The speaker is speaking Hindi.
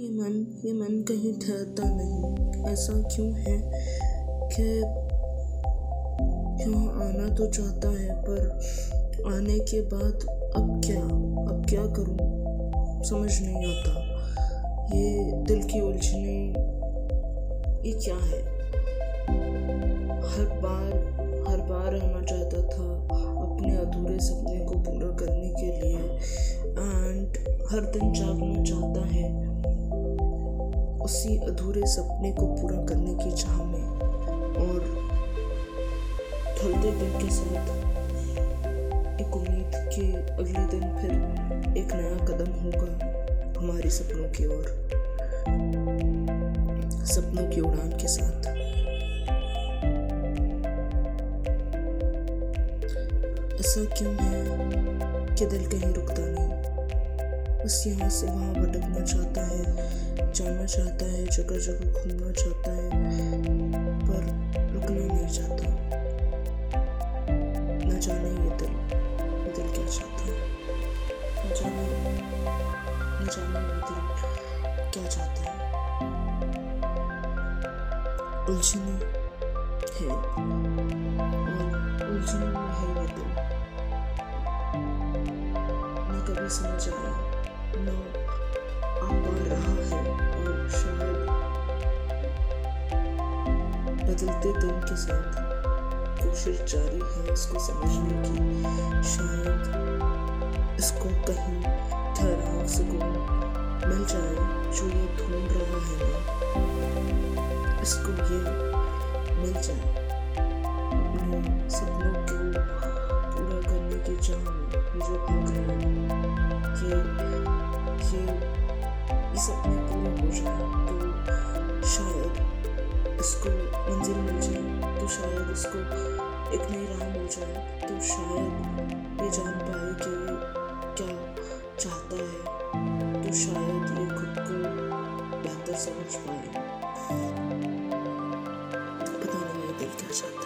ये मन ये मन कहीं ठहरता नहीं। ऐसा क्यों है? कि क्यों आना तो चाहता है, पर आने के बाद अब क्या? अब क्या करूँ? समझ नहीं आता। ये दिल की उलझने, ये क्या है? हर बार हर बार आना चाहता था अपने अधूरे सपने को पूरा करने के लिए। एंड हर दिन जागना चाहता है। उसी अधूरे सपने को पूरा करने की चाह में और ढलते दिन के साथ एक उम्मीद के अगले दिन फिर एक नया कदम होगा हमारे सपनों की ओर। सपनों की उड़ान के साथ। ऐसा क्यों है कि दिल कहीं रुकता नहीं? बस यहाँ से वहाँ भटकना चाहता है, जाना चाहता है जगह जगह घूमना चाहता है, पर रुकना नहीं चाहता। न जाने ये दिल दिल क्या चाहता है। न जाने, न ये दिल क्या चाहता है। उलझने है, और उलझने में है ये दिल न कभी समझ आया। बदलते दिन के साथ कोशिश जारी है इसको समझने की। शायद इसको कहीं ठहराव सुकून मिल जाए जो ये ढूंढ रहा है ना। इसको ये मिल जाए अपने सपनों को पूरा करने की चाह में जो भाग रहे हैं ये ये ये मैं पूरा हो जाए तो शायद इसको मंजिल मिल जाए तो शायद इसको एक नई राह मिल जाए तो शायद ये जान पाए कि क्या चाहता है तो शायद ये खुद को बेहतर समझ पाए पता नहीं मेरा दिल क्या चाहता